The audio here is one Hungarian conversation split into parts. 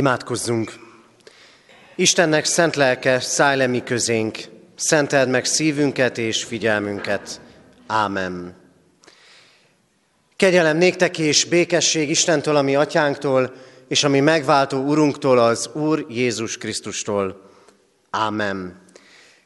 Imádkozzunk! Istennek szent lelke, szállj le mi közénk, szenteld meg szívünket és figyelmünket. Ámen. Kegyelem néktek és békesség Istentől, ami atyánktól, és ami megváltó Urunktól, az Úr Jézus Krisztustól. Ámen.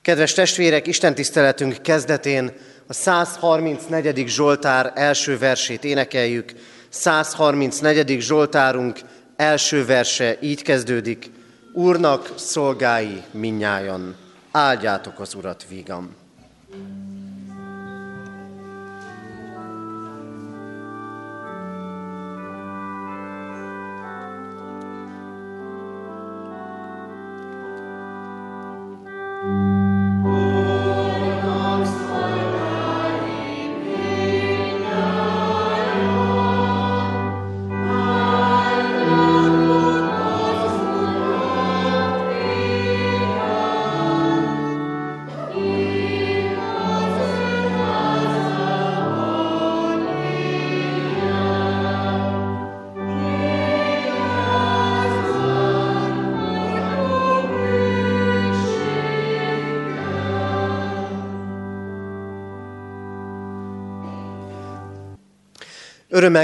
Kedves testvérek, Isten tiszteletünk kezdetén a 134. Zsoltár első versét énekeljük. 134. Zsoltárunk első verse így kezdődik. Úrnak szolgái minnyájan, áldjátok az Urat vígam.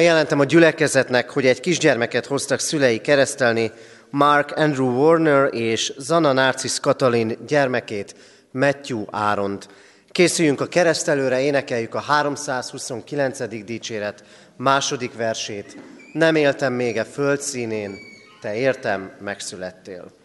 Örömmel jelentem a gyülekezetnek, hogy egy kisgyermeket hoztak szülei keresztelni, Mark Andrew Warner és Zana Narcis Katalin gyermekét, Matthew Áront. Készüljünk a keresztelőre, énekeljük a 329. dicséret második versét. Nem éltem még a föld színén, te értem megszülettél.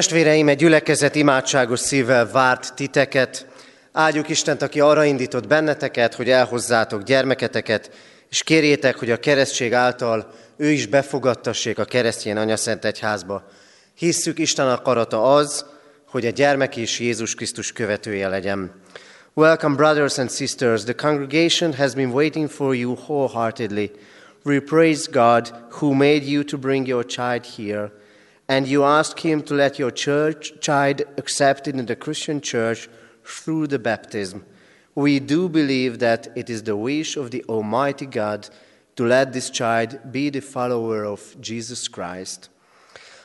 Testvéreim, egy gyülekezet imádságos szívvel várt titeket. Áldjuk Istent, aki arra indított benneteket, hogy elhozzátok gyermeketeket, és kérjétek, hogy a keresztség által ő is befogadtassék a keresztjén anyaszent egyházba. Hisszük Isten akarata az, hogy a gyermek is Jézus Krisztus követője legyen. Welcome, brothers and sisters. The congregation has been waiting for you wholeheartedly. We praise God who made you to bring your child here. And you ask Him to let your church child accepted in the Christian church through the baptism. We do believe that it is the wish of the Almighty God to let this child be the follower of Jesus Christ.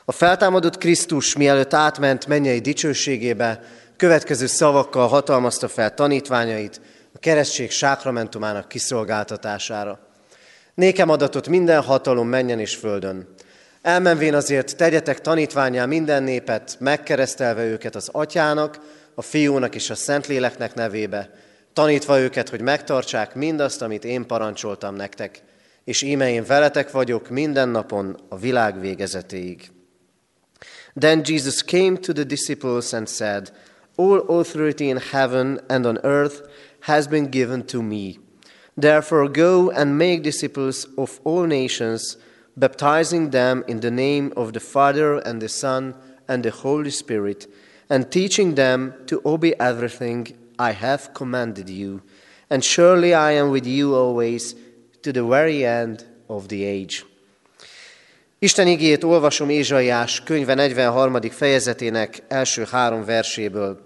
A feltámadott Krisztus mielőtt átment mennyei dicsőségébe, következő szavakkal hatalmazta fel tanítványait a keresztség sákramentumának kiszolgáltatására. Nékem adatot minden hatalom menjen és földön. Elmenvén azért tegyetek tanítványá minden népet, megkeresztelve őket az atyának, a fiúnak és a szentléleknek nevébe, tanítva őket, hogy megtartsák mindazt, amit én parancsoltam nektek, és íme én veletek vagyok minden napon a világ végezetéig. Then Jesus came to the disciples and said, All authority in heaven and on earth has been given to me. Therefore go and make disciples of all nations, baptizing them in the name of the Father and the Son and the Holy Spirit, and teaching them to obey everything I have commanded you. And surely I am with you always to the very end of the age. Isten igét olvasom Ézsaiás könyve 43. fejezetének első három verséből.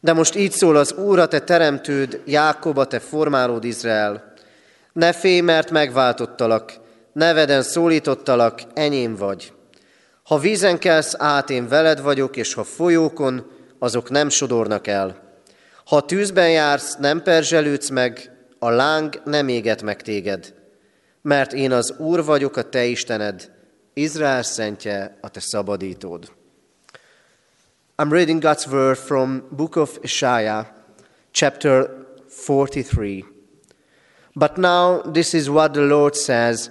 De most így szól az Úr, a te teremtőd, Jákob, a te formálód Izrael. Ne félj, mert megváltottalak, neveden szólítottalak, enyém vagy. Ha vízen kelsz át, én veled vagyok, és ha folyókon, azok nem sodornak el. Ha tűzben jársz, nem perzselődsz meg, a láng nem éget meg téged, mert én az Úr vagyok a te Istened, Izrael szentje a te szabadítód. I'm reading God's word from book of Isaiah, chapter 43. But now this is what the Lord says,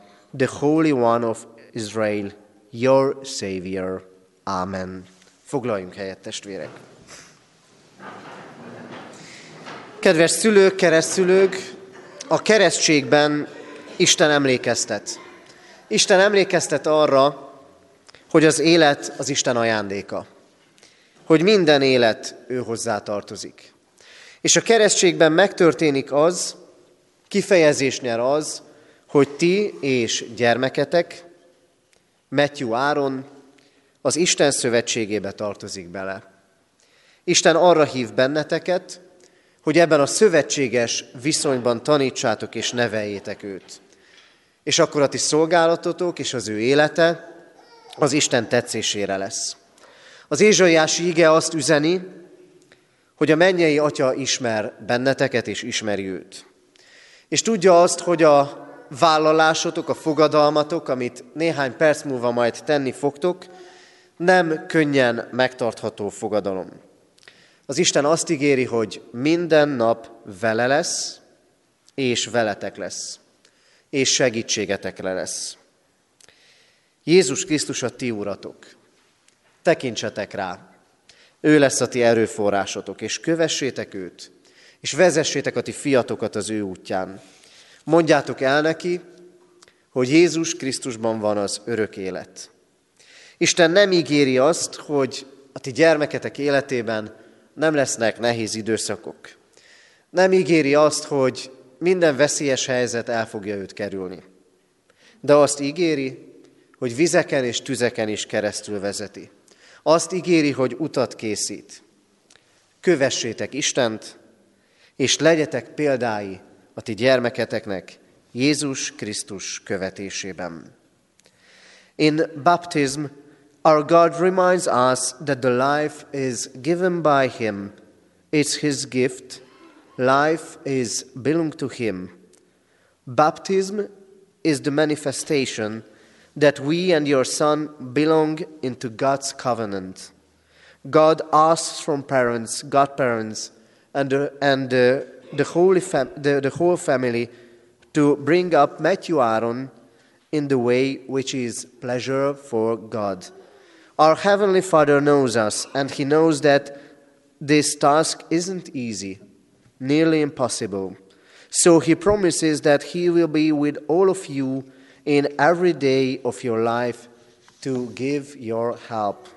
the Holy One of Israel, your Savior. Amen. Foglaljunk helyet, testvérek! Kedves szülők, keresztülők, a keresztségben Isten emlékeztet. Isten emlékeztet arra, hogy az élet az Isten ajándéka. Hogy minden élet ő hozzá tartozik. És a keresztségben megtörténik az, kifejezés nyer az, hogy ti és gyermeketek, Matthew Áron az Isten szövetségébe tartozik bele. Isten arra hív benneteket, hogy ebben a szövetséges viszonyban tanítsátok és neveljétek őt. És akkor a ti szolgálatotok és az ő élete az Isten tetszésére lesz. Az Ézsaiási ige azt üzeni, hogy a mennyei atya ismer benneteket és ismeri őt. És tudja azt, hogy a vállalásotok, a fogadalmatok, amit néhány perc múlva majd tenni fogtok, nem könnyen megtartható fogadalom. Az Isten azt ígéri, hogy minden nap vele lesz, és veletek lesz, és segítségetekre lesz. Jézus Krisztus a ti uratok. Tekintsetek rá. Ő lesz a ti erőforrásotok, és kövessétek őt, és vezessétek a ti fiatokat az ő útján. Mondjátok el neki, hogy Jézus Krisztusban van az örök élet. Isten nem ígéri azt, hogy a ti gyermeketek életében nem lesznek nehéz időszakok. Nem ígéri azt, hogy minden veszélyes helyzet el fogja őt kerülni. De azt ígéri, hogy vizeken és tüzeken is keresztül vezeti. Azt ígéri, hogy utat készít. Kövessétek Istent, és legyetek példái a ti gyermeketeknek Jézus Krisztus követésében. In baptism, Our God reminds us that the life is given by Him. It's His gift. Life is belong to Him. Baptism is the manifestation that we and your Son belong into God's covenant. God asks from parents, godparents, and, uh, and uh, the, holy fam- the, the whole family to bring up Matthew Aaron in the way which is pleasure for God. Our Heavenly Father knows us, and He knows that this task isn't easy, nearly impossible. So He promises that He will be with all of you in every day of your life to give your help.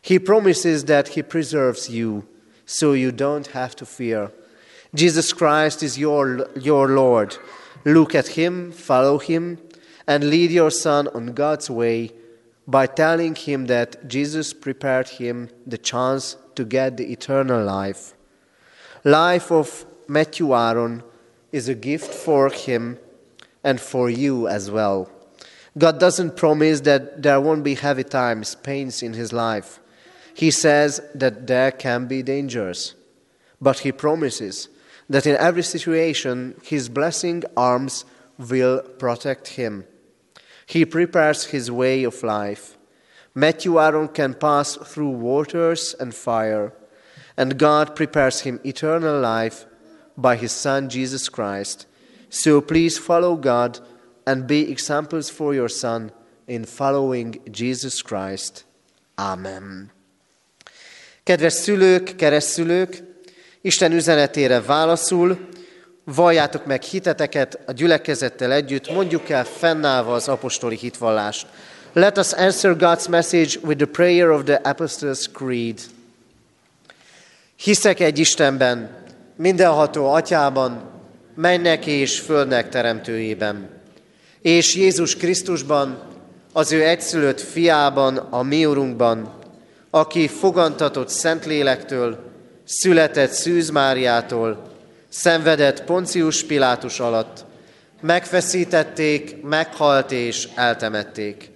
He promises that He preserves you so you don't have to fear. Jesus Christ is your, your Lord. Look at Him, follow Him, and lead your son on God's way by telling him that Jesus prepared him the chance to get the eternal life. Life of Matthew Aaron is a gift for him and for you as well. God doesn't promise that there won't be heavy times, pains in his life. He says that there can be dangers. But he promises that in every situation, his blessing arms will protect him. He prepares his way of life. Matthew Aaron can pass through waters and fire, and God prepares him eternal life by his Son Jesus Christ. So please follow God and be examples for your Son in following Jesus Christ. Amen. Kedves szülők, keresztülők, Isten üzenetére válaszul, valljátok meg hiteteket a gyülekezettel együtt, mondjuk el fennállva az apostoli hitvallást. Let us answer God's message with the prayer of the Apostles' Creed. Hiszek egy Istenben, mindenható atyában, mennek és földnek teremtőjében, és Jézus Krisztusban, az ő egyszülött fiában, a mi Urunkban, aki fogantatott Szentlélektől, született Szűz Máriától, szenvedett Poncius Pilátus alatt, megfeszítették, meghalt és eltemették.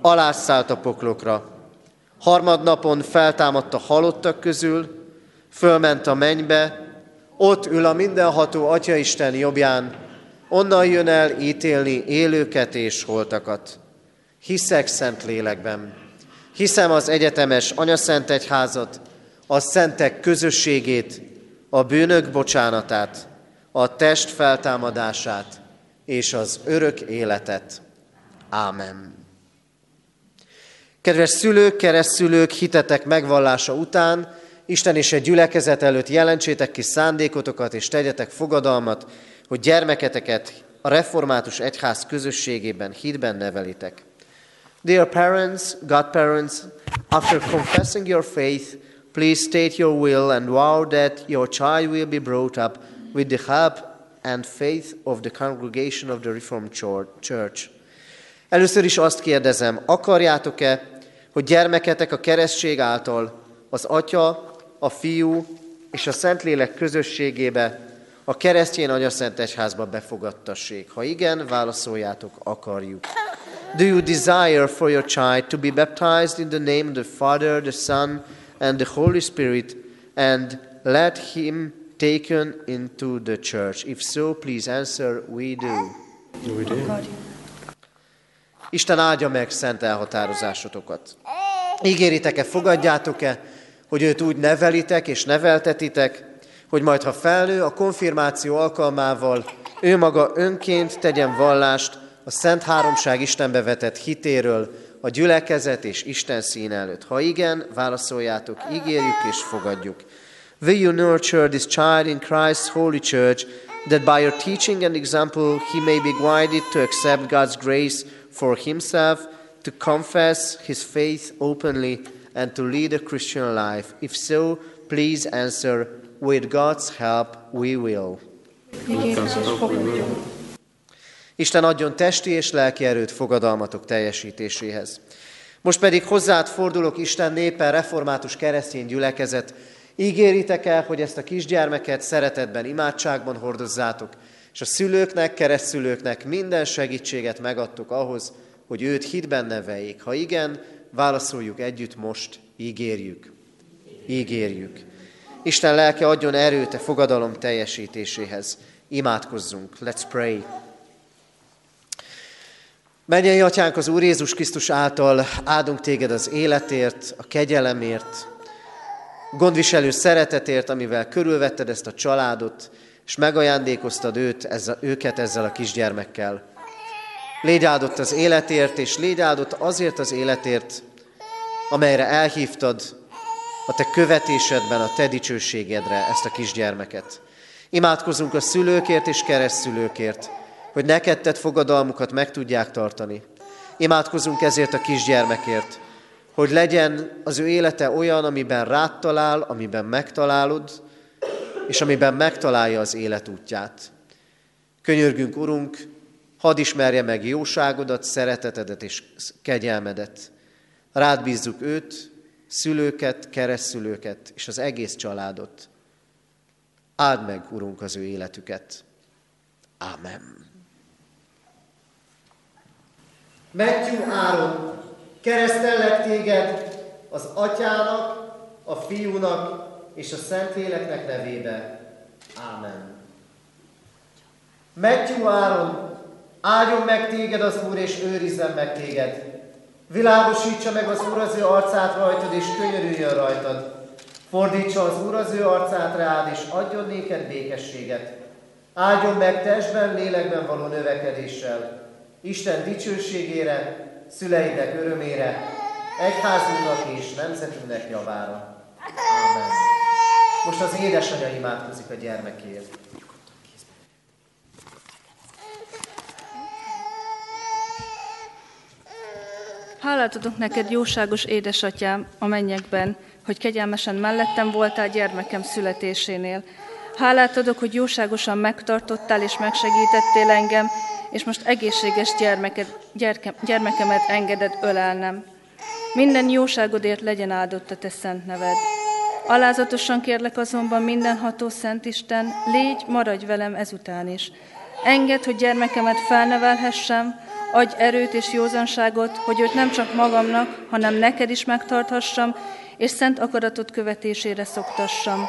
Alászállt a poklokra. Harmadnapon feltámadt a halottak közül, fölment a mennybe, ott ül a mindenható Atyaisten jobbján, onnan jön el ítélni élőket és holtakat. Hiszek szent lélekben, hiszem az egyetemes anyaszent egyházat, a szentek közösségét, a bűnök bocsánatát, a test feltámadását és az örök életet. Ámen. Kedves szülők, keresztszülők, hitetek megvallása után Isten és egy gyülekezet előtt jelentsétek ki szándékotokat és tegyetek fogadalmat, hogy gyermeketeket a református egyház közösségében hitben nevelitek. Dear parents, godparents, after confessing your faith, please state your will and vow that your child will be brought up with the help and faith of the congregation of the Reformed Church. Először is azt kérdezem, akarjátok-e, hogy gyermeketek a keresztség által az Atya, a Fiú és a Szentlélek közösségébe, a keresztjén anyaszent egyházba befogadtassék. Ha igen, válaszoljátok, akarjuk. Do you desire for your child to be baptized in the name of the Father, the Son, and the Holy Spirit, and let him taken into the church? If so, please answer, we do. We do. Isten áldja meg szent elhatározásotokat. Ígéritek-e, fogadjátok-e, hogy őt úgy nevelitek és neveltetitek, hogy majd ha felnő, a konfirmáció alkalmával ő maga önként tegyen vallást a Szent Háromság Istenbe vetett hitéről, a gyülekezet és Isten szín előtt. Ha igen, válaszoljátok, ígérjük és fogadjuk. Will you nurture this child in Christ's holy church, that by your teaching and example he may be guided to accept God's grace for himself, to confess his faith openly, and to lead a Christian life? If so, please answer, with God's help, we will. Isten adjon testi és lelki erőt fogadalmatok teljesítéséhez. Most pedig hozzád fordulok, Isten népe, református keresztény gyülekezet. Ígéritek el, hogy ezt a kisgyermeket szeretetben, imádságban hordozzátok, és a szülőknek, keresztszülőknek minden segítséget megadtuk ahhoz, hogy őt hitben neveljék. Ha igen, válaszoljuk együtt most, ígérjük. Ígérjük. Isten lelke adjon erőt a fogadalom teljesítéséhez. Imádkozzunk. Let's pray. Menjen, Atyánk, az Úr Jézus Krisztus által áldunk téged az életért, a kegyelemért, gondviselő szeretetért, amivel körülvetted ezt a családot, és megajándékoztad őt, ezzel, őket ezzel a kisgyermekkel. Légy áldott az életért, és légy áldott azért az életért, amelyre elhívtad a te követésedben, a te dicsőségedre ezt a kisgyermeket. Imádkozunk a szülőkért és keresztszülőkért, hogy neked tett fogadalmukat meg tudják tartani. Imádkozunk ezért a kisgyermekért, hogy legyen az ő élete olyan, amiben rád talál, amiben megtalálod, és amiben megtalálja az élet útját. Könyörgünk, Urunk, hadd ismerje meg jóságodat, szeretetedet és kegyelmedet. Rád bízzuk őt, szülőket, keresztszülőket és az egész családot. Áld meg, Urunk, az ő életüket. Amen. Matthew Áron, keresztellek téged az atyának, a fiúnak és a Szentléleknek nevébe. Ámen. Matthew Áron, áldjon meg téged az Úr, és őrizzen meg téged. Világosítsa meg az Úr az ő arcát rajtad, és könyörüljön rajtad. Fordítsa az Úr az ő arcát rád, és adjon néked békességet. Áldjon meg testben, lélekben való növekedéssel. Isten dicsőségére, szüleidnek örömére, egyházunknak és nemzetünknek javára. Amen. Most az édesanyja imádkozik a gyermekért. Hálát adok neked, jóságos édesatyám a mennyekben, hogy kegyelmesen mellettem voltál gyermekem születésénél. Hálát adok, hogy jóságosan megtartottál és megsegítettél engem, és most egészséges gyermeked, gyerke, gyermekemet engeded ölelnem. Minden jóságodért legyen áldott a te szent neved. Alázatosan kérlek azonban mindenható Szent Isten, légy, maradj velem ezután is. Engedd, hogy gyermekemet felnevelhessem, adj erőt és józanságot, hogy őt nem csak magamnak, hanem neked is megtarthassam, és szent akaratot követésére szoktassam.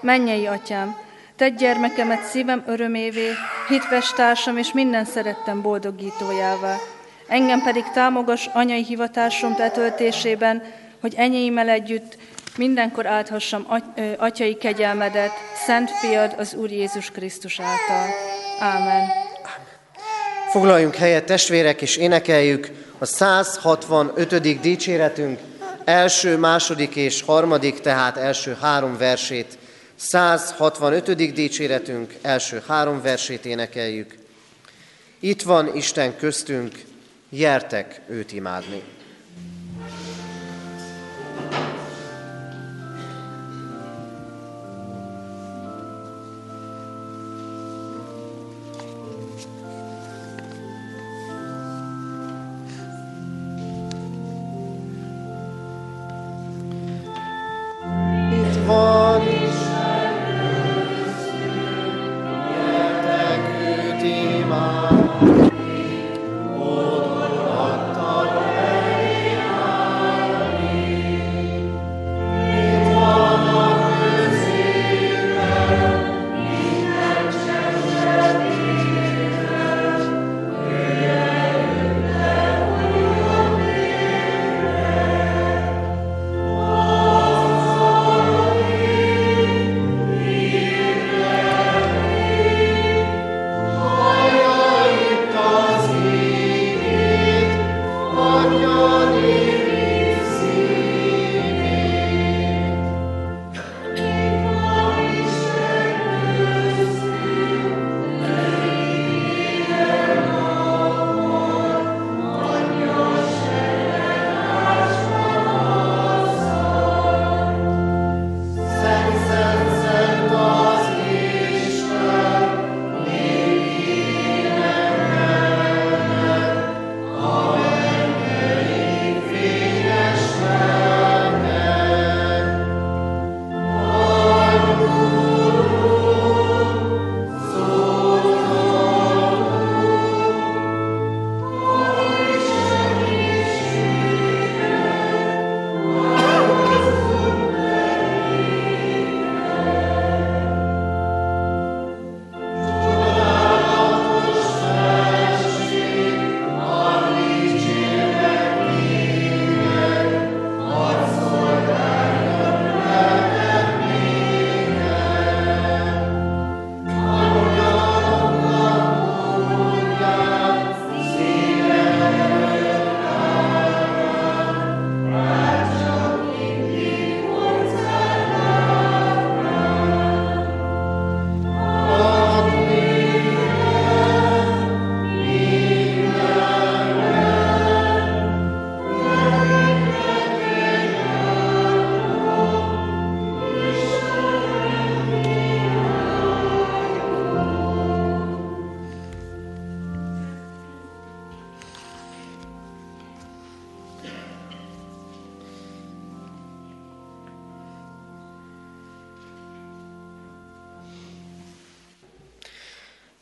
Mennyei atyám, te gyermekemet szívem örömévé, hitves társam és minden szerettem boldogítójává. Engem pedig támogass anyai hivatásom betöltésében, hogy enyémmel együtt mindenkor áthassam atyai kegyelmedet, Szent Fiad az Úr Jézus Krisztus által. Ámen. Foglaljunk helyet, testvérek, és énekeljük a 165. dicséretünk első, második és harmadik, tehát első három versét. 165. dicséretünk első három versét énekeljük. Itt van Isten köztünk, jertek őt imádni.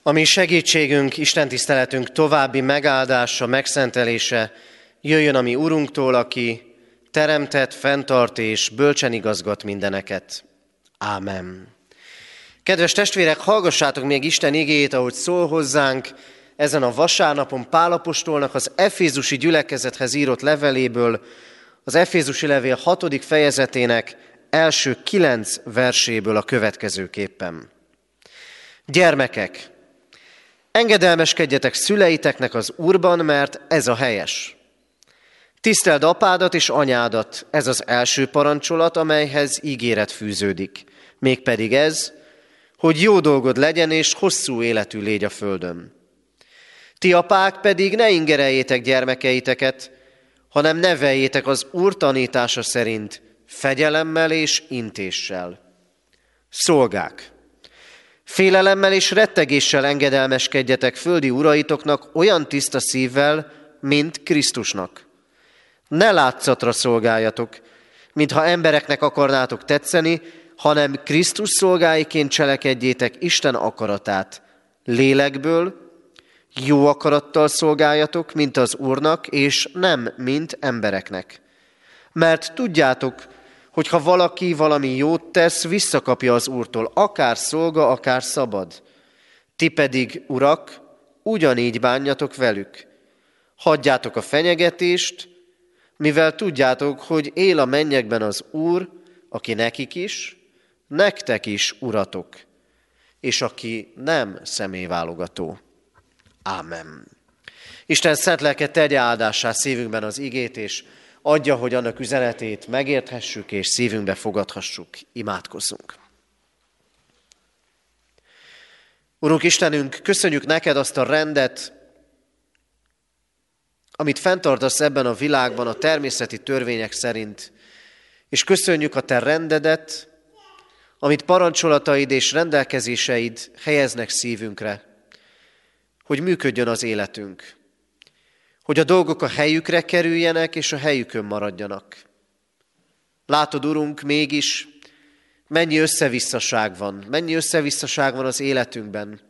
Ami segítségünk, Isten tiszteletünk további megáldása, megszentelése jöjjön a mi Urunktól, aki teremtett, fenntart és bölcsen igazgat mindeneket. Ámen. Kedves testvérek, hallgassátok még Isten igéjét, ahogy szól hozzánk ezen a vasárnapon Pálapostolnak az Efézusi gyülekezethez írott leveléből, az Efézusi levél hatodik fejezetének első kilenc verséből a következőképpen. Gyermekek, Engedelmeskedjetek szüleiteknek az Úrban, mert ez a helyes. Tiszteld apádat és anyádat, ez az első parancsolat, amelyhez ígéret fűződik. Mégpedig ez, hogy jó dolgod legyen és hosszú életű légy a földön. Ti apák pedig ne ingereljétek gyermekeiteket, hanem neveljétek az Úr tanítása szerint, fegyelemmel és intéssel. Szolgák! Félelemmel és rettegéssel engedelmeskedjetek földi uraitoknak olyan tiszta szívvel, mint Krisztusnak. Ne látszatra szolgáljatok, mintha embereknek akarnátok tetszeni, hanem Krisztus szolgáiként cselekedjétek Isten akaratát. Lélekből, jó akarattal szolgáljatok, mint az Úrnak, és nem, mint embereknek. Mert tudjátok, hogy ha valaki valami jót tesz, visszakapja az Úrtól, akár szolga, akár szabad. Ti pedig, urak, ugyanígy bánjatok velük. Hagyjátok a fenyegetést, mivel tudjátok, hogy él a mennyekben az Úr, aki nekik is, nektek is uratok, és aki nem személyválogató. Ámen. Isten szent lelke tegye áldássá szívünkben az igét, és adja, hogy annak üzenetét megérthessük, és szívünkbe fogadhassuk. Imádkozzunk. Urunk Istenünk, köszönjük neked azt a rendet, amit fenntartasz ebben a világban a természeti törvények szerint, és köszönjük a te rendedet, amit parancsolataid és rendelkezéseid helyeznek szívünkre, hogy működjön az életünk, hogy a dolgok a helyükre kerüljenek, és a helyükön maradjanak. Látod, Urunk, mégis mennyi összevisszaság van, mennyi összevisszaság van az életünkben,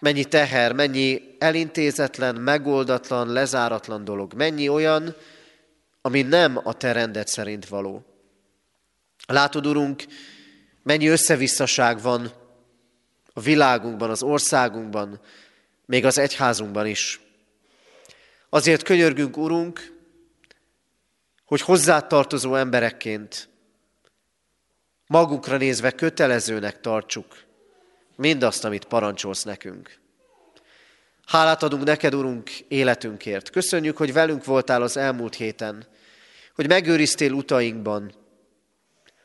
mennyi teher, mennyi elintézetlen, megoldatlan, lezáratlan dolog, mennyi olyan, ami nem a te rendet szerint való. Látod, Urunk, mennyi összevisszaság van a világunkban, az országunkban, még az egyházunkban is. Azért könyörgünk, Urunk, hogy hozzátartozó emberekként magunkra nézve kötelezőnek tartsuk mindazt, amit parancsolsz nekünk. Hálát adunk neked, Urunk, életünkért. Köszönjük, hogy velünk voltál az elmúlt héten, hogy megőriztél utainkban,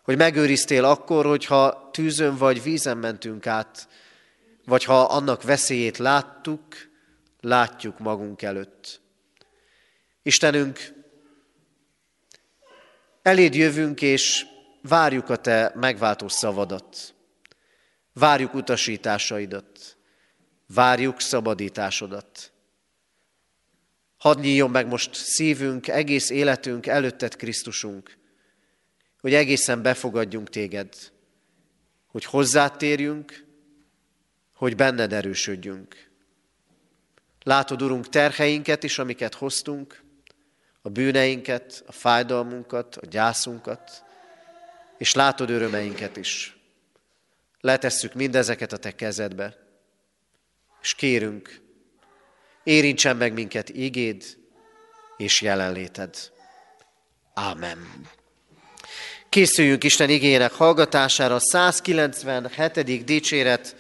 hogy megőriztél akkor, hogyha tűzön vagy vízen mentünk át, vagy ha annak veszélyét láttuk, látjuk magunk előtt. Istenünk, eléd jövünk, és várjuk a Te megváltó szavadat. Várjuk utasításaidat. Várjuk szabadításodat. Hadd nyíljon meg most szívünk, egész életünk előtted Krisztusunk, hogy egészen befogadjunk téged, hogy hozzátérjünk, hogy benned erősödjünk. Látod, Urunk, terheinket is, amiket hoztunk, a bűneinket, a fájdalmunkat, a gyászunkat, és látod örömeinket is. Letesszük mindezeket a Te kezedbe, és kérünk, érintsen meg minket ígéd és jelenléted. Ámen. Készüljünk Isten igényének hallgatására, a 197. dicséret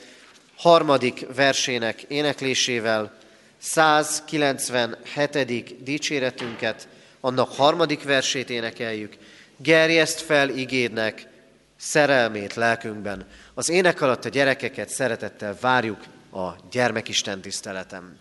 harmadik versének éneklésével 197. dicséretünket, annak harmadik versét énekeljük. Gerjeszt fel igédnek szerelmét lelkünkben. Az ének alatt a gyerekeket szeretettel várjuk a gyermekisten tiszteletem.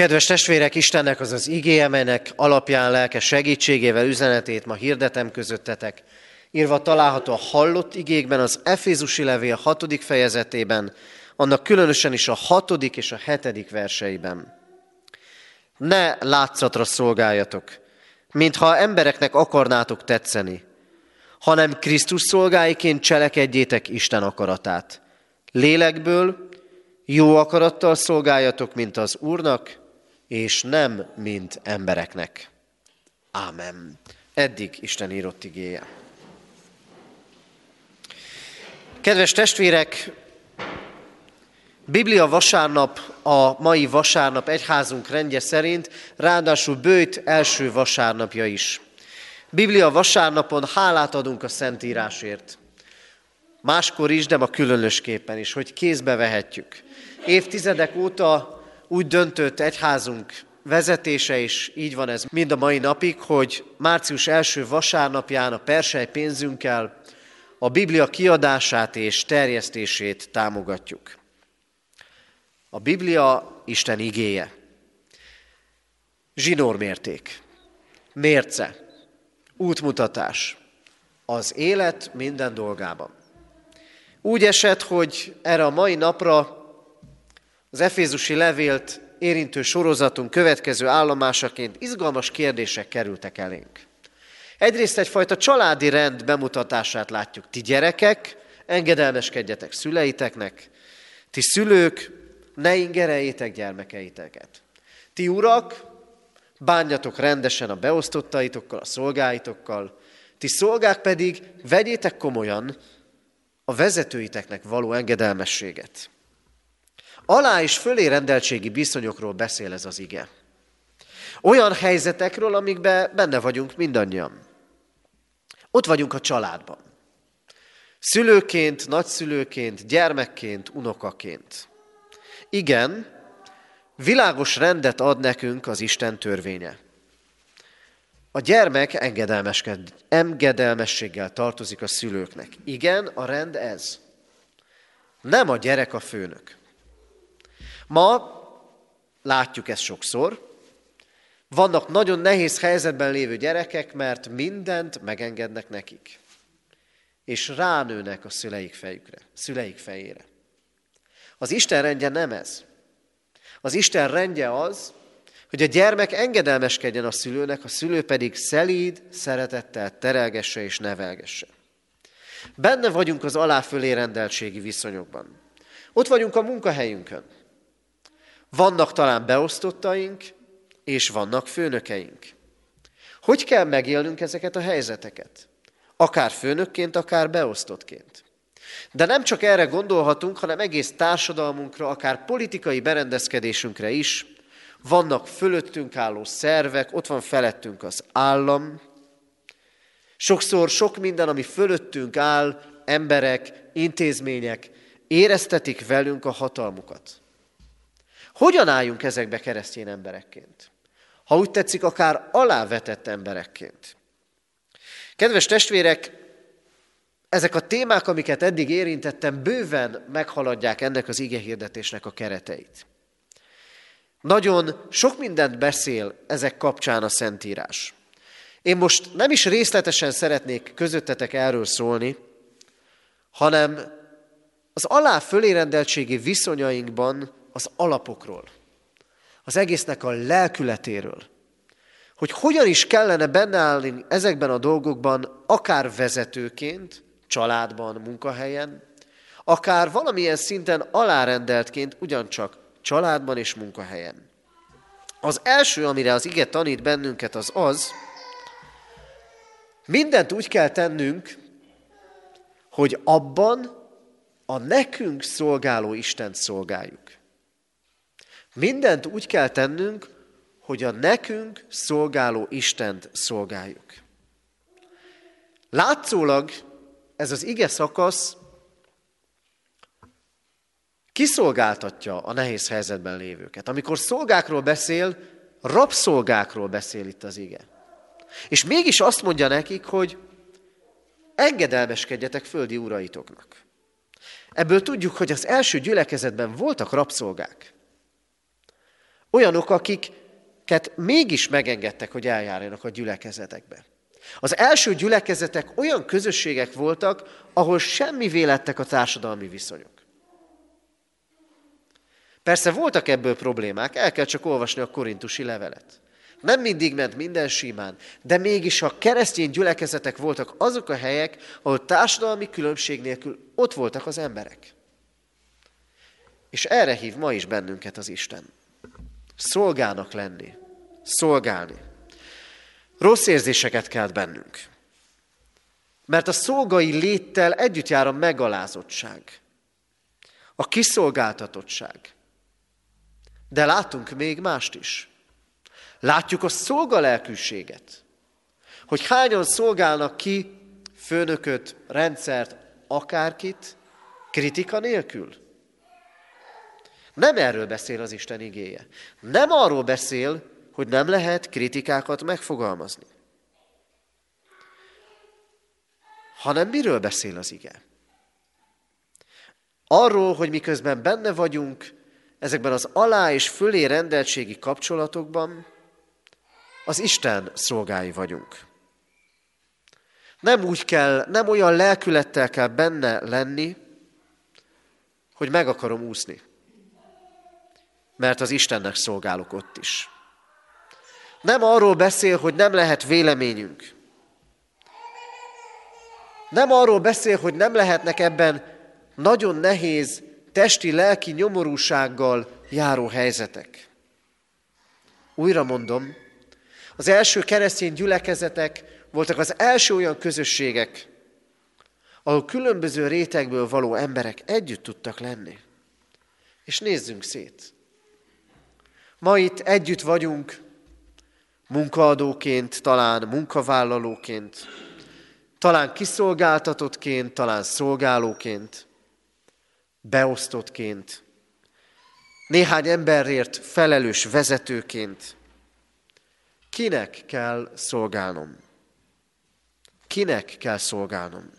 Kedves testvérek, Istennek az az igéje, melynek alapján lelke segítségével üzenetét ma hirdetem közöttetek. Írva található a hallott igékben, az Efézusi levél hatodik fejezetében, annak különösen is a hatodik és a hetedik verseiben. Ne látszatra szolgáljatok, mintha embereknek akarnátok tetszeni, hanem Krisztus szolgáiként cselekedjétek Isten akaratát. Lélekből jó akarattal szolgáljatok, mint az Úrnak, és nem, mint embereknek. Ámen. Eddig Isten írott igéje. Kedves testvérek, Biblia vasárnap a mai vasárnap egyházunk rendje szerint, ráadásul bőjt első vasárnapja is. Biblia vasárnapon hálát adunk a Szentírásért. Máskor is, de ma különösképpen is, hogy kézbe vehetjük. Évtizedek óta úgy döntött egyházunk vezetése, és így van ez mind a mai napig, hogy március első vasárnapján a persely pénzünkkel a Biblia kiadását és terjesztését támogatjuk. A Biblia Isten igéje. Zsinórmérték, mérce, útmutatás, az élet minden dolgában. Úgy esett, hogy erre a mai napra az Efézusi levélt érintő sorozatunk következő állomásaként izgalmas kérdések kerültek elénk. Egyrészt egyfajta családi rend bemutatását látjuk. Ti gyerekek, engedelmeskedjetek szüleiteknek, ti szülők, ne ingereljétek gyermekeiteket. Ti urak, bánjatok rendesen a beosztottaitokkal, a szolgáitokkal, ti szolgák pedig vegyétek komolyan a vezetőiteknek való engedelmességet. Alá és fölé rendeltségi viszonyokról beszél ez az ige. Olyan helyzetekről, amikben benne vagyunk mindannyian. Ott vagyunk a családban. Szülőként, nagyszülőként, gyermekként, unokaként. Igen, világos rendet ad nekünk az Isten törvénye. A gyermek engedelmességgel tartozik a szülőknek. Igen, a rend ez. Nem a gyerek a főnök. Ma látjuk ezt sokszor. Vannak nagyon nehéz helyzetben lévő gyerekek, mert mindent megengednek nekik. És ránőnek a szüleik fejükre, szüleik fejére. Az Isten rendje nem ez. Az Isten rendje az, hogy a gyermek engedelmeskedjen a szülőnek, a szülő pedig szelíd, szeretettel terelgesse és nevelgesse. Benne vagyunk az aláfölé rendeltségi viszonyokban. Ott vagyunk a munkahelyünkön. Vannak talán beosztottaink, és vannak főnökeink. Hogy kell megélnünk ezeket a helyzeteket? Akár főnökként, akár beosztottként. De nem csak erre gondolhatunk, hanem egész társadalmunkra, akár politikai berendezkedésünkre is. Vannak fölöttünk álló szervek, ott van felettünk az állam. Sokszor sok minden, ami fölöttünk áll, emberek, intézmények, éreztetik velünk a hatalmukat. Hogyan álljunk ezekbe keresztény emberekként? Ha úgy tetszik, akár alávetett emberekként. Kedves testvérek, ezek a témák, amiket eddig érintettem, bőven meghaladják ennek az igehirdetésnek a kereteit. Nagyon sok mindent beszél ezek kapcsán a Szentírás. Én most nem is részletesen szeretnék közöttetek erről szólni, hanem az alá fölérendeltségi viszonyainkban az alapokról, az egésznek a lelkületéről, hogy hogyan is kellene benne állni ezekben a dolgokban, akár vezetőként, családban, munkahelyen, akár valamilyen szinten alárendeltként, ugyancsak családban és munkahelyen. Az első, amire az ige tanít bennünket, az az, mindent úgy kell tennünk, hogy abban a nekünk szolgáló Istent szolgáljuk. Mindent úgy kell tennünk, hogy a nekünk szolgáló Istent szolgáljuk. Látszólag ez az ige szakasz kiszolgáltatja a nehéz helyzetben lévőket. Amikor szolgákról beszél, rabszolgákról beszél itt az ige. És mégis azt mondja nekik, hogy engedelmeskedjetek földi uraitoknak. Ebből tudjuk, hogy az első gyülekezetben voltak rabszolgák. Olyanok, akiket mégis megengedtek, hogy eljárjanak a gyülekezetekbe. Az első gyülekezetek olyan közösségek voltak, ahol semmi vélettek a társadalmi viszonyok. Persze voltak ebből problémák, el kell csak olvasni a korintusi levelet. Nem mindig ment minden simán, de mégis a keresztény gyülekezetek voltak azok a helyek, ahol társadalmi különbség nélkül ott voltak az emberek. És erre hív ma is bennünket az Isten. Szolgának lenni, szolgálni. Rossz érzéseket kelt bennünk. Mert a szolgai léttel együtt jár a megalázottság, a kiszolgáltatottság. De látunk még mást is. Látjuk a szolgalelkűséget, hogy hányan szolgálnak ki főnököt, rendszert, akárkit, kritika nélkül. Nem erről beszél az Isten igéje. Nem arról beszél, hogy nem lehet kritikákat megfogalmazni. Hanem miről beszél az ige? Arról, hogy miközben benne vagyunk ezekben az alá és fölé rendeltségi kapcsolatokban, az Isten szolgái vagyunk. Nem úgy kell, nem olyan lelkülettel kell benne lenni, hogy meg akarom úszni. Mert az Istennek szolgálok ott is. Nem arról beszél, hogy nem lehet véleményünk. Nem arról beszél, hogy nem lehetnek ebben nagyon nehéz testi, lelki nyomorúsággal járó helyzetek. Újra mondom, az első keresztény gyülekezetek voltak az első olyan közösségek, ahol különböző rétegből való emberek együtt tudtak lenni. És nézzünk szét. Ma itt együtt vagyunk, munkaadóként, talán munkavállalóként, talán kiszolgáltatottként, talán szolgálóként, beosztottként, néhány emberért felelős vezetőként, Kinek kell szolgálnom? Kinek kell szolgálnom?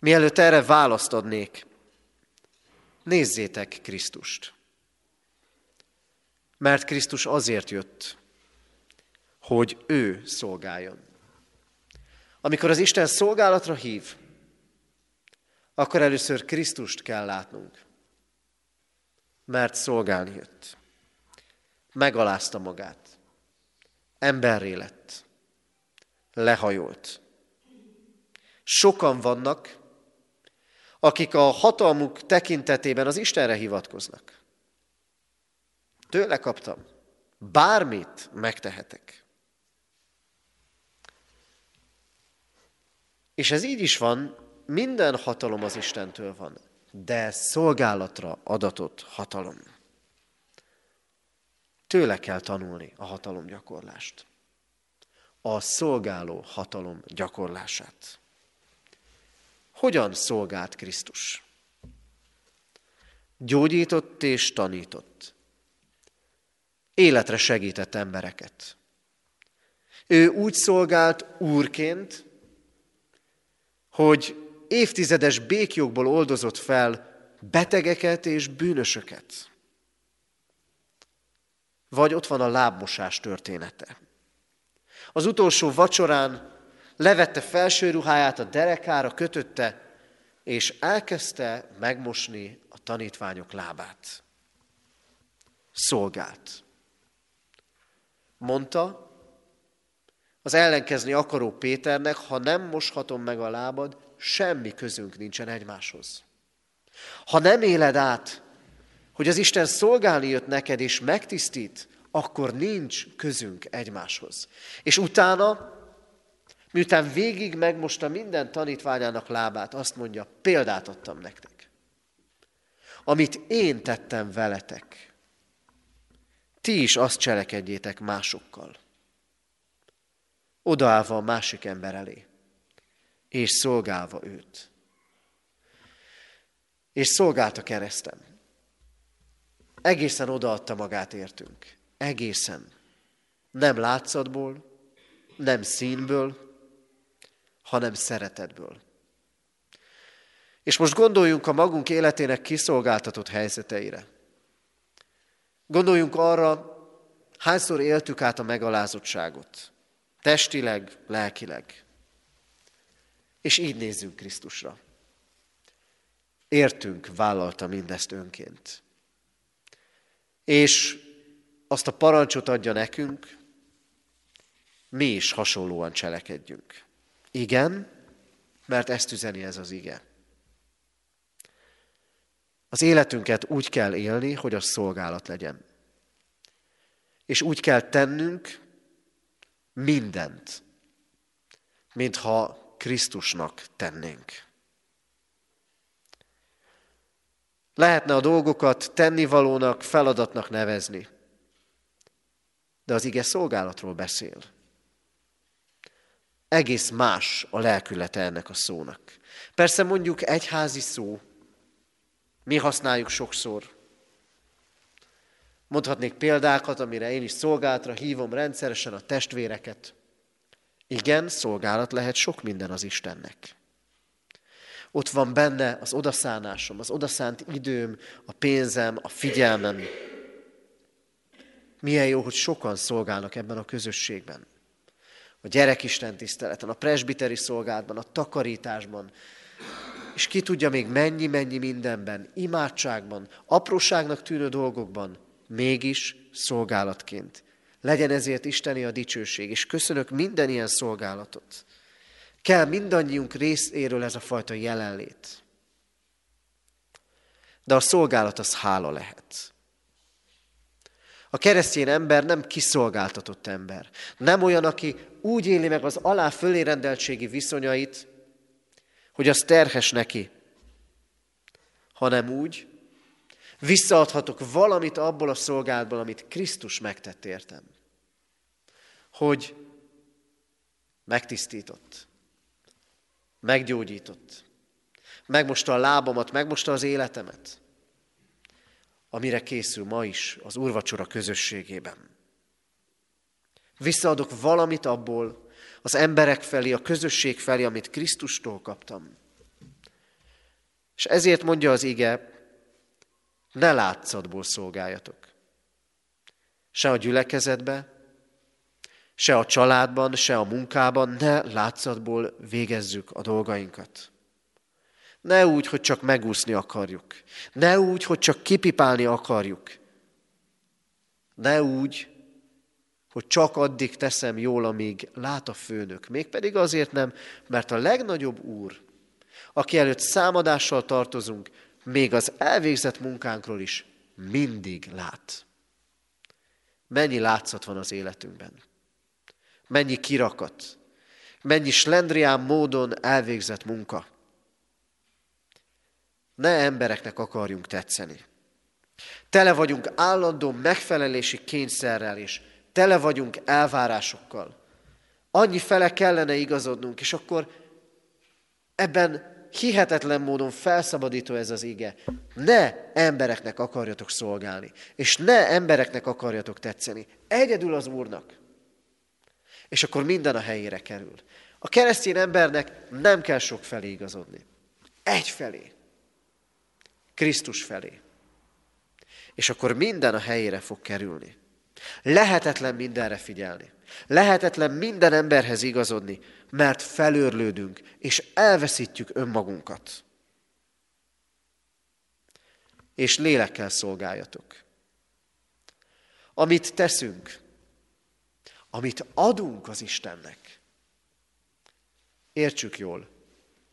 Mielőtt erre választ adnék, nézzétek Krisztust. Mert Krisztus azért jött, hogy ő szolgáljon. Amikor az Isten szolgálatra hív, akkor először Krisztust kell látnunk, mert szolgálni jött megalázta magát. Emberré lett. Lehajolt. Sokan vannak, akik a hatalmuk tekintetében az Istenre hivatkoznak. Tőle kaptam. Bármit megtehetek. És ez így is van, minden hatalom az Istentől van, de szolgálatra adatott hatalom. Tőle kell tanulni a hatalomgyakorlást. A szolgáló hatalom gyakorlását. Hogyan szolgált Krisztus? Gyógyított és tanított. Életre segített embereket. Ő úgy szolgált úrként, hogy évtizedes békjogból oldozott fel betegeket és bűnösöket. Vagy ott van a lábmosás története. Az utolsó vacsorán levette felső ruháját a derekára, kötötte, és elkezdte megmosni a tanítványok lábát. Szolgált. Mondta az ellenkezni akaró Péternek, ha nem moshatom meg a lábad, semmi közünk nincsen egymáshoz. Ha nem éled át hogy az Isten szolgálni jött neked és megtisztít, akkor nincs közünk egymáshoz. És utána, miután végig megmosta minden tanítványának lábát, azt mondja, példát adtam nektek. Amit én tettem veletek, ti is azt cselekedjétek másokkal. Odaállva a másik ember elé, és szolgálva őt. És szolgált a keresztem. Egészen odaadta magát értünk. Egészen. Nem látszatból, nem színből, hanem szeretetből. És most gondoljunk a magunk életének kiszolgáltatott helyzeteire. Gondoljunk arra, hányszor éltük át a megalázottságot. Testileg, lelkileg. És így nézzünk Krisztusra. Értünk vállalta mindezt önként. És azt a parancsot adja nekünk, mi is hasonlóan cselekedjünk. Igen, mert ezt üzeni ez az ige. Az életünket úgy kell élni, hogy az szolgálat legyen. És úgy kell tennünk mindent, mintha Krisztusnak tennénk. Lehetne a dolgokat tennivalónak, feladatnak nevezni. De az ige szolgálatról beszél. Egész más a lelkülete ennek a szónak. Persze mondjuk egyházi szó, mi használjuk sokszor. Mondhatnék példákat, amire én is szolgálatra hívom rendszeresen a testvéreket. Igen, szolgálat lehet sok minden az Istennek. Ott van benne az odaszánásom, az odaszánt időm, a pénzem, a figyelmem. Milyen jó, hogy sokan szolgálnak ebben a közösségben. A gyerekisten tiszteleten, a presbiteri szolgálatban, a takarításban, és ki tudja még mennyi-mennyi mindenben, imádságban, apróságnak tűnő dolgokban, mégis szolgálatként. Legyen ezért Isteni a dicsőség, és köszönök minden ilyen szolgálatot. Kell mindannyiunk részéről ez a fajta jelenlét. De a szolgálat az hála lehet. A keresztény ember nem kiszolgáltatott ember. Nem olyan, aki úgy éli meg az alá fölérendeltségi viszonyait, hogy az terhes neki, hanem úgy, visszaadhatok valamit abból a szolgálatból, amit Krisztus megtett értem. Hogy megtisztított, meggyógyított, megmosta a lábamat, megmosta az életemet, amire készül ma is az úrvacsora közösségében. Visszaadok valamit abból, az emberek felé, a közösség felé, amit Krisztustól kaptam. És ezért mondja az ige, ne látszatból szolgáljatok. Se a gyülekezetbe, se a családban, se a munkában, ne látszatból végezzük a dolgainkat. Ne úgy, hogy csak megúszni akarjuk. Ne úgy, hogy csak kipipálni akarjuk. Ne úgy, hogy csak addig teszem jól, amíg lát a főnök. Mégpedig azért nem, mert a legnagyobb úr, aki előtt számadással tartozunk, még az elvégzett munkánkról is mindig lát. Mennyi látszat van az életünkben? Mennyi kirakat? Mennyi slendrián módon elvégzett munka? Ne embereknek akarjunk tetszeni. Tele vagyunk állandó megfelelési kényszerrel és tele vagyunk elvárásokkal. Annyi fele kellene igazodnunk, és akkor ebben hihetetlen módon felszabadító ez az ige. Ne embereknek akarjatok szolgálni, és ne embereknek akarjatok tetszeni. Egyedül az Úrnak. És akkor minden a helyére kerül. A keresztény embernek nem kell sok felé igazodni. Egy felé. Krisztus felé. És akkor minden a helyére fog kerülni. Lehetetlen mindenre figyelni. Lehetetlen minden emberhez igazodni, mert felőrlődünk, és elveszítjük önmagunkat. És lélekkel szolgáljatok. Amit teszünk, amit adunk az Istennek, értsük jól,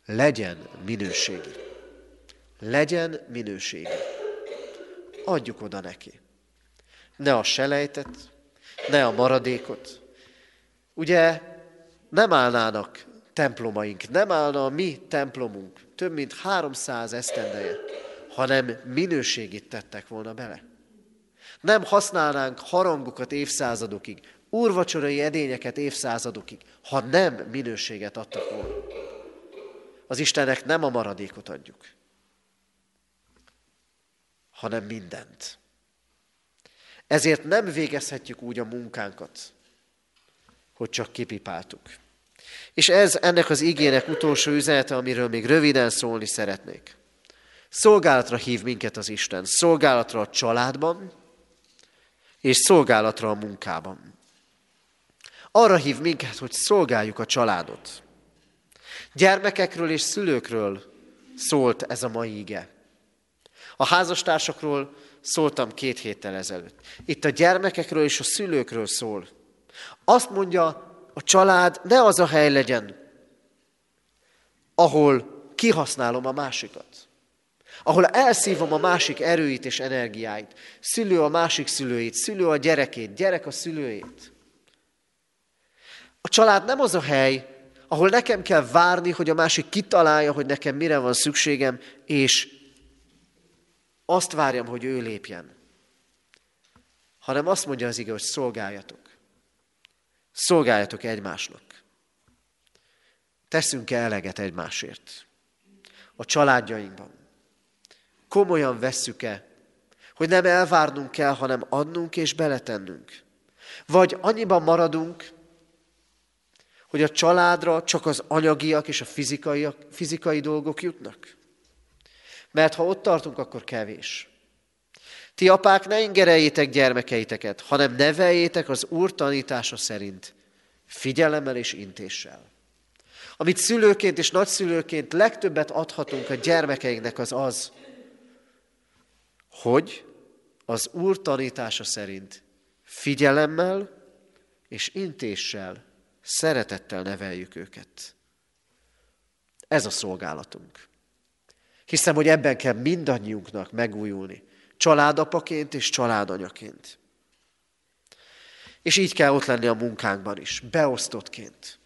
legyen minőségi. Legyen minőségi. Adjuk oda neki ne a selejtet, ne a maradékot. Ugye nem állnának templomaink, nem állna a mi templomunk több mint 300 esztendeje, hanem minőségit tettek volna bele. Nem használnánk harangokat évszázadokig, úrvacsorai edényeket évszázadokig, ha nem minőséget adtak volna. Az Istennek nem a maradékot adjuk, hanem mindent. Ezért nem végezhetjük úgy a munkánkat, hogy csak kipipáltuk. És ez ennek az igének utolsó üzenete, amiről még röviden szólni szeretnék. Szolgálatra hív minket az Isten, szolgálatra a családban, és szolgálatra a munkában. Arra hív minket, hogy szolgáljuk a családot. Gyermekekről és szülőkről szólt ez a mai ige. A házastársakról szóltam két héttel ezelőtt. Itt a gyermekekről és a szülőkről szól. Azt mondja, a család ne az a hely legyen, ahol kihasználom a másikat. Ahol elszívom a másik erőit és energiáit. Szülő a másik szülőit, szülő a gyerekét, gyerek a szülőjét. A család nem az a hely, ahol nekem kell várni, hogy a másik kitalálja, hogy nekem mire van szükségem, és azt várjam, hogy ő lépjen. Hanem azt mondja az ige, hogy szolgáljatok. Szolgáljatok egymásnak. Teszünk-e eleget egymásért? A családjainkban. Komolyan vesszük-e, hogy nem elvárnunk kell, hanem adnunk és beletennünk? Vagy annyiban maradunk, hogy a családra csak az anyagiak és a fizikai, fizikai dolgok jutnak? Mert ha ott tartunk, akkor kevés. Ti apák, ne ingereljétek gyermekeiteket, hanem neveljétek az Úr tanítása szerint, figyelemmel és intéssel. Amit szülőként és nagyszülőként legtöbbet adhatunk a gyermekeinknek az az, hogy az Úr tanítása szerint figyelemmel és intéssel, szeretettel neveljük őket. Ez a szolgálatunk. Hiszem, hogy ebben kell mindannyiunknak megújulni, családapaként és családanyaként. És így kell ott lenni a munkánkban is, beosztottként.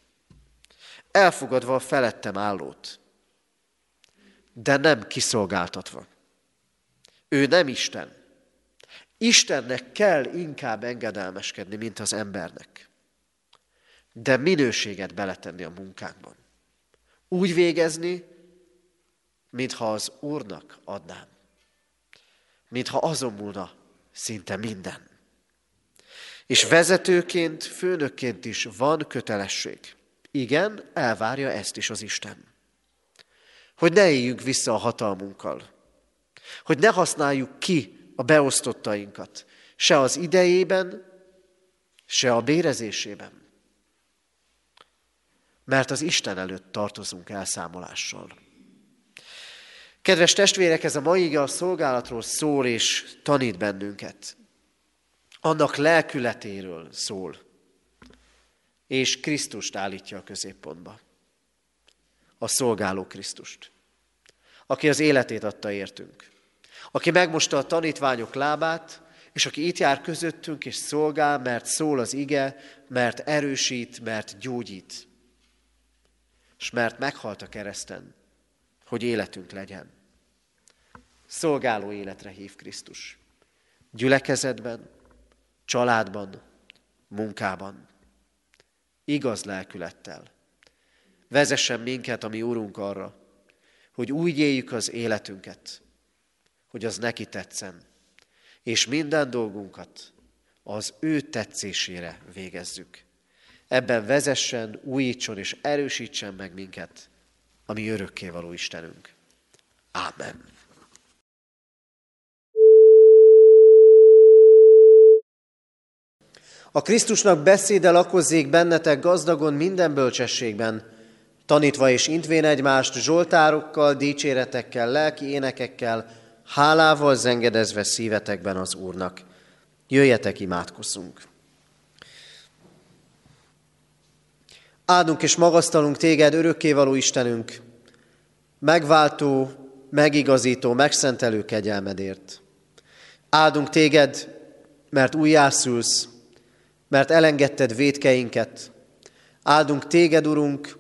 Elfogadva a felettem állót, de nem kiszolgáltatva. Ő nem Isten. Istennek kell inkább engedelmeskedni, mint az embernek. De minőséget beletenni a munkánkban. Úgy végezni, mintha az Úrnak adnám. Mintha azon múlna szinte minden. És vezetőként, főnökként is van kötelesség. Igen, elvárja ezt is az Isten. Hogy ne éljünk vissza a hatalmunkkal. Hogy ne használjuk ki a beosztottainkat. Se az idejében, se a bérezésében. Mert az Isten előtt tartozunk elszámolással. Kedves testvérek, ez a mai a szolgálatról szól és tanít bennünket. Annak lelkületéről szól. És Krisztust állítja a középpontba. A szolgáló Krisztust. Aki az életét adta értünk. Aki megmosta a tanítványok lábát, és aki itt jár közöttünk, és szolgál, mert szól az ige, mert erősít, mert gyógyít. És mert meghalt a kereszten, hogy életünk legyen. Szolgáló életre hív Krisztus. Gyülekezetben, családban, munkában. Igaz lelkülettel. Vezessen minket, ami Úrunk arra, hogy úgy éljük az életünket, hogy az neki tetszen, és minden dolgunkat az ő tetszésére végezzük. Ebben vezessen, újítson és erősítsen meg minket, ami örökkévaló Istenünk. Ámen. A Krisztusnak beszéde lakozzék bennetek gazdagon minden bölcsességben, tanítva és intvén egymást zsoltárokkal, dicséretekkel, lelki énekekkel, hálával zengedezve szívetekben az Úrnak. Jöjjetek, imádkozzunk! Áldunk és magasztalunk téged, örökkévaló Istenünk, megváltó, megigazító, megszentelő kegyelmedért. Áldunk téged, mert újjászülsz, mert elengedted védkeinket. Áldunk téged, Urunk,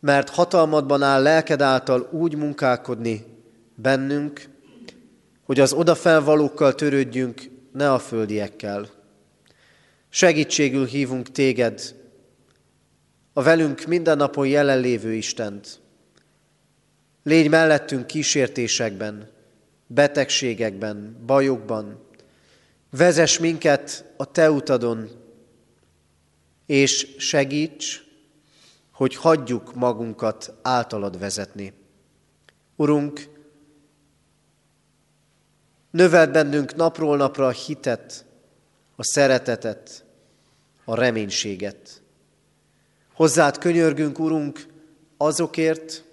mert hatalmadban áll lelked által úgy munkálkodni bennünk, hogy az odafelvalókkal törődjünk, ne a földiekkel. Segítségül hívunk téged, a velünk mindennapon jelenlévő Istent. Légy mellettünk kísértésekben, betegségekben, bajokban, Vezess minket a Te utadon, és segíts, hogy hagyjuk magunkat általad vezetni. Urunk, növeld bennünk napról napra a hitet, a szeretetet, a reménységet. Hozzád könyörgünk, Urunk, azokért,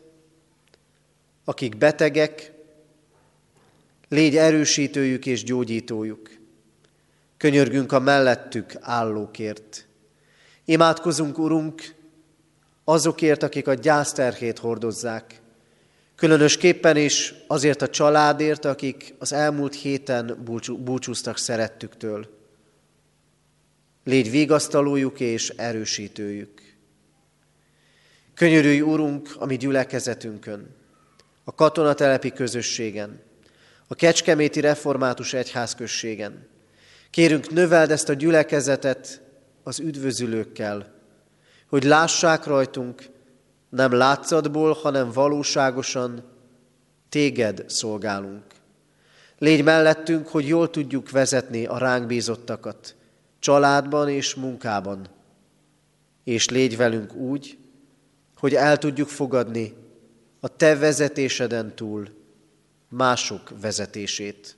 akik betegek, légy erősítőjük és gyógyítójuk. Könyörgünk a mellettük állókért. Imádkozunk, Urunk, azokért, akik a gyászterhét hordozzák. Különösképpen is azért a családért, akik az elmúlt héten búcsúztak szerettüktől. Légy vigasztalójuk és erősítőjük. Könyörülj, Urunk, a mi gyülekezetünkön, a katonatelepi közösségen, a Kecskeméti Református Egyházközségen. Kérünk, növeld ezt a gyülekezetet az üdvözülőkkel, hogy lássák rajtunk, nem látszatból, hanem valóságosan téged szolgálunk. Légy mellettünk, hogy jól tudjuk vezetni a ránk bízottakat, családban és munkában. És légy velünk úgy, hogy el tudjuk fogadni a te vezetéseden túl mások vezetését.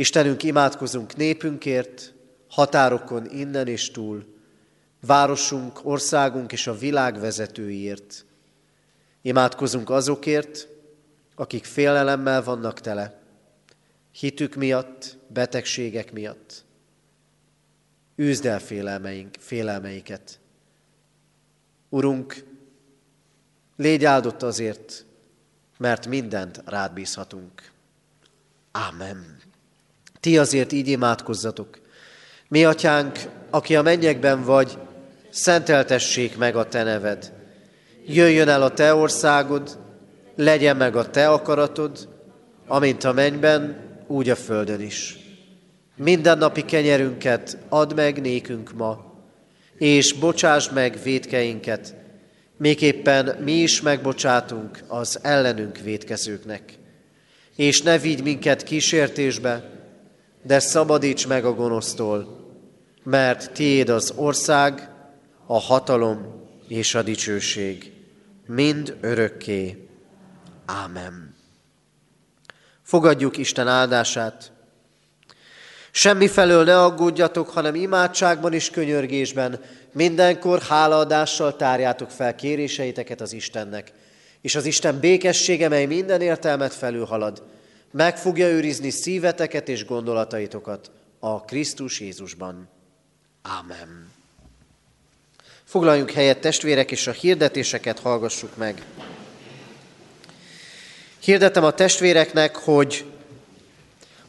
Istenünk, imádkozunk népünkért, határokon innen és túl, városunk, országunk és a világ vezetőiért. Imádkozunk azokért, akik félelemmel vannak tele, hitük miatt, betegségek miatt. Üzd el félelmeink, félelmeiket. Urunk, légy áldott azért, mert mindent rád bízhatunk. Ámen. Ti azért így imádkozzatok. Mi, atyánk, aki a mennyekben vagy, szenteltessék meg a te neved. Jöjjön el a te országod, legyen meg a te akaratod, amint a mennyben, úgy a földön is. Minden napi kenyerünket add meg nékünk ma, és bocsáss meg védkeinket, Méképpen mi is megbocsátunk az ellenünk védkezőknek. És ne vigy minket kísértésbe, de szabadíts meg a gonosztól, mert tiéd az ország, a hatalom és a dicsőség, mind örökké. Ámen. Fogadjuk Isten áldását. Semmi felől ne aggódjatok, hanem imádságban és könyörgésben mindenkor hálaadással tárjátok fel kéréseiteket az Istennek, és az Isten békessége, mely minden értelmet felülhalad, meg fogja őrizni szíveteket és gondolataitokat a Krisztus Jézusban. Ámen. Foglaljunk helyet, testvérek, és a hirdetéseket hallgassuk meg. Hirdetem a testvéreknek, hogy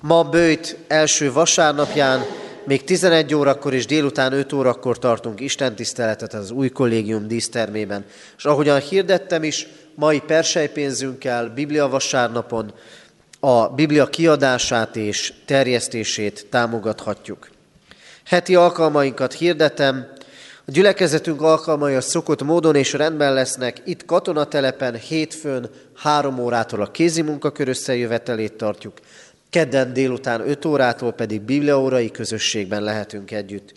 ma bőjt első vasárnapján még 11 órakor és délután 5 órakor tartunk Isten tiszteletet az új kollégium dísztermében. És ahogyan hirdettem is, mai persejpénzünkkel Biblia vasárnapon a Biblia kiadását és terjesztését támogathatjuk. Heti alkalmainkat hirdetem, a gyülekezetünk alkalmai a szokott módon és rendben lesznek. Itt katonatelepen hétfőn három órától a kézimunkakör összejövetelét tartjuk. Kedden délután 5 órától pedig bibliaórai közösségben lehetünk együtt.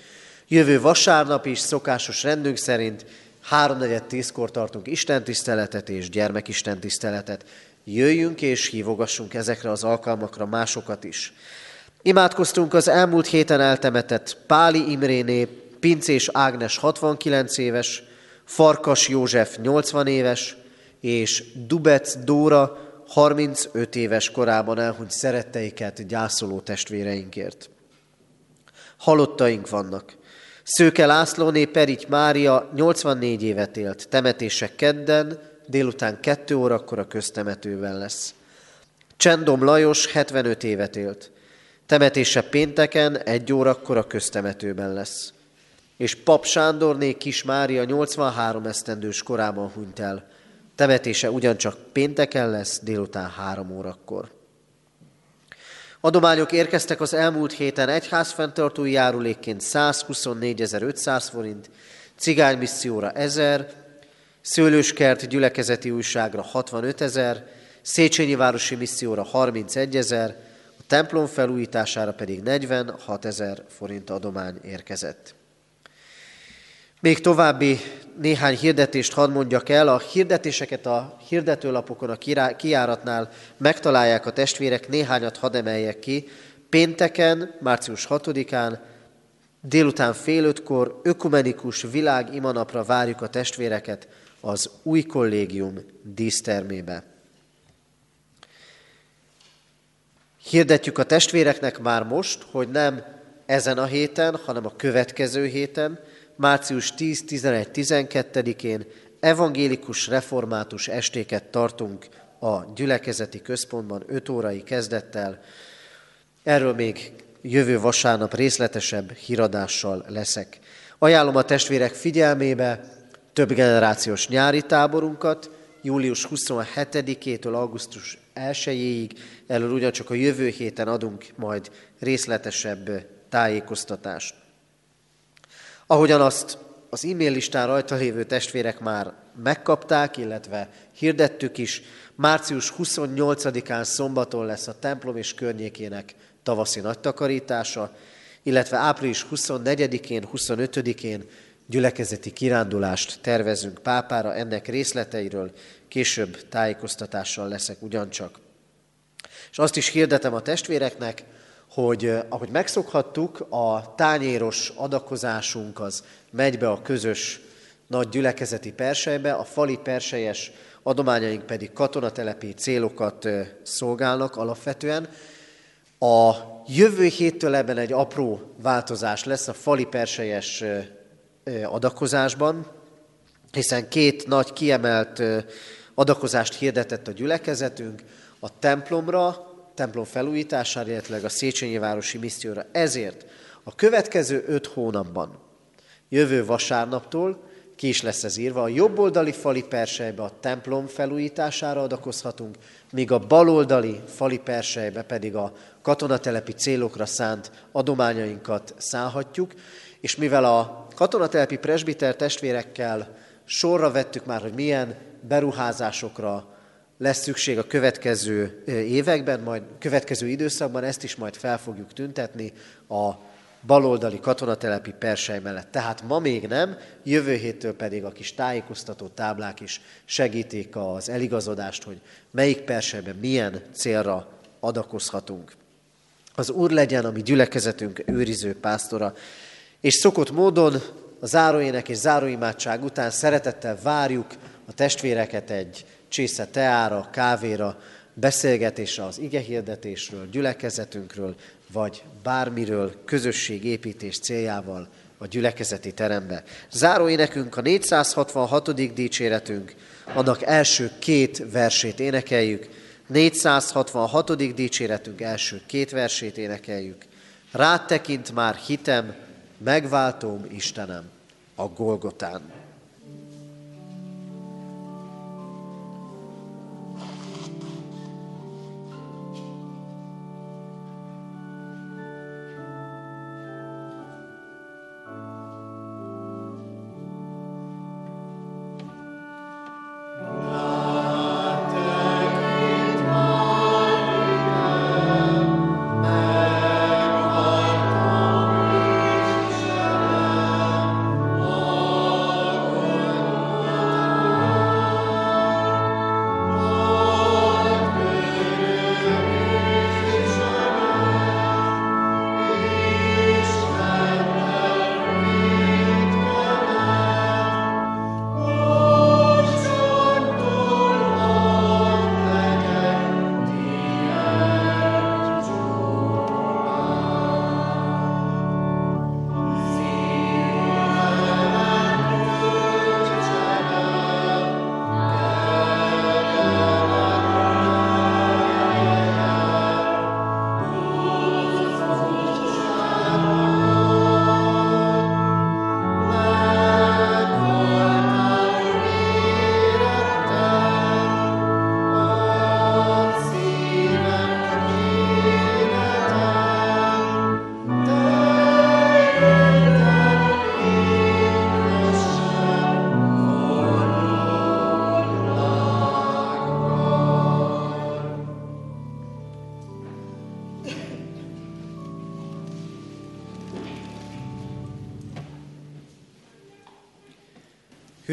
Jövő vasárnap is szokásos rendünk szerint 3-4-10-kor tartunk istentiszteletet és gyermekistentiszteletet. Jöjjünk és hívogassunk ezekre az alkalmakra másokat is. Imádkoztunk az elmúlt héten eltemetett Páli Imréné, Pincés Ágnes 69 éves, Farkas József 80 éves, és Dubec Dóra 35 éves korában elhunyt szeretteiket gyászoló testvéreinkért. Halottaink vannak. Szőke Lászlóné Perics Mária 84 évet élt, temetése kedden, délután 2 órakor a köztemetőben lesz. Csendom Lajos 75 évet élt, temetése pénteken 1 órakor a köztemetőben lesz. És Pap Sándorné Kis Mária 83 esztendős korában hunyt el, Temetése ugyancsak pénteken lesz, délután három órakor. Adományok érkeztek az elmúlt héten egyházfenntartói járulékként 124.500 forint, cigánymisszióra 1000, Szőlőskert gyülekezeti újságra 65 ezer, Széchenyi városi misszióra 31 ezer, a templom felújítására pedig 46 ezer forint adomány érkezett. Még további néhány hirdetést hadd mondjak el. A hirdetéseket a hirdetőlapokon, a kiáratnál megtalálják a testvérek, néhányat hadd emeljek ki. Pénteken, március 6-án, délután fél ötkor ökumenikus világ imanapra várjuk a testvéreket az új kollégium dísztermébe. Hirdetjük a testvéreknek már most, hogy nem ezen a héten, hanem a következő héten, március 10, 11, 12-én evangélikus református estéket tartunk a gyülekezeti központban 5 órai kezdettel. Erről még jövő vasárnap részletesebb híradással leszek. Ajánlom a testvérek figyelmébe több generációs nyári táborunkat, július 27-től augusztus 1-ig, erről ugyancsak a jövő héten adunk majd részletesebb tájékoztatást. Ahogyan azt az e-mail listán rajta lévő testvérek már megkapták, illetve hirdettük is, március 28-án szombaton lesz a templom és környékének tavaszi nagytakarítása, illetve április 24-én, 25-én gyülekezeti kirándulást tervezünk pápára, ennek részleteiről később tájékoztatással leszek ugyancsak. És azt is hirdetem a testvéreknek, hogy eh, ahogy megszokhattuk, a tányéros adakozásunk az megy be a közös nagy gyülekezeti persejbe, a fali perselyes adományaink pedig katonatelepi célokat eh, szolgálnak alapvetően. A jövő héttől ebben egy apró változás lesz a fali perselyes eh, adakozásban, hiszen két nagy kiemelt adakozást hirdetett a gyülekezetünk, a templomra, templom felújítására, illetve a Széchenyi Városi Misszióra. Ezért a következő öt hónapban, jövő vasárnaptól ki is lesz ez írva, a jobboldali fali persejbe a templom felújítására adakozhatunk, míg a baloldali fali persejbe pedig a katonatelepi célokra szánt adományainkat szállhatjuk, és mivel a katonatelepi presbiter testvérekkel sorra vettük már, hogy milyen beruházásokra lesz szükség a következő években, majd következő időszakban, ezt is majd fel fogjuk tüntetni a baloldali katonatelepi persely mellett. Tehát ma még nem, jövő héttől pedig a kis tájékoztató táblák is segítik az eligazodást, hogy melyik perselyben milyen célra adakozhatunk. Az Úr legyen a mi gyülekezetünk őriző pásztora, és szokott módon a záróének és záróimádság után szeretettel várjuk a testvéreket egy csésze teára, kávéra, beszélgetésre az igehirdetésről, gyülekezetünkről, vagy bármiről közösségépítés céljával a gyülekezeti terembe. Záró énekünk a 466. dicséretünk, annak első két versét énekeljük, 466. dicséretünk első két versét énekeljük. Rád tekint már hitem, megváltóm Istenem a Golgotán.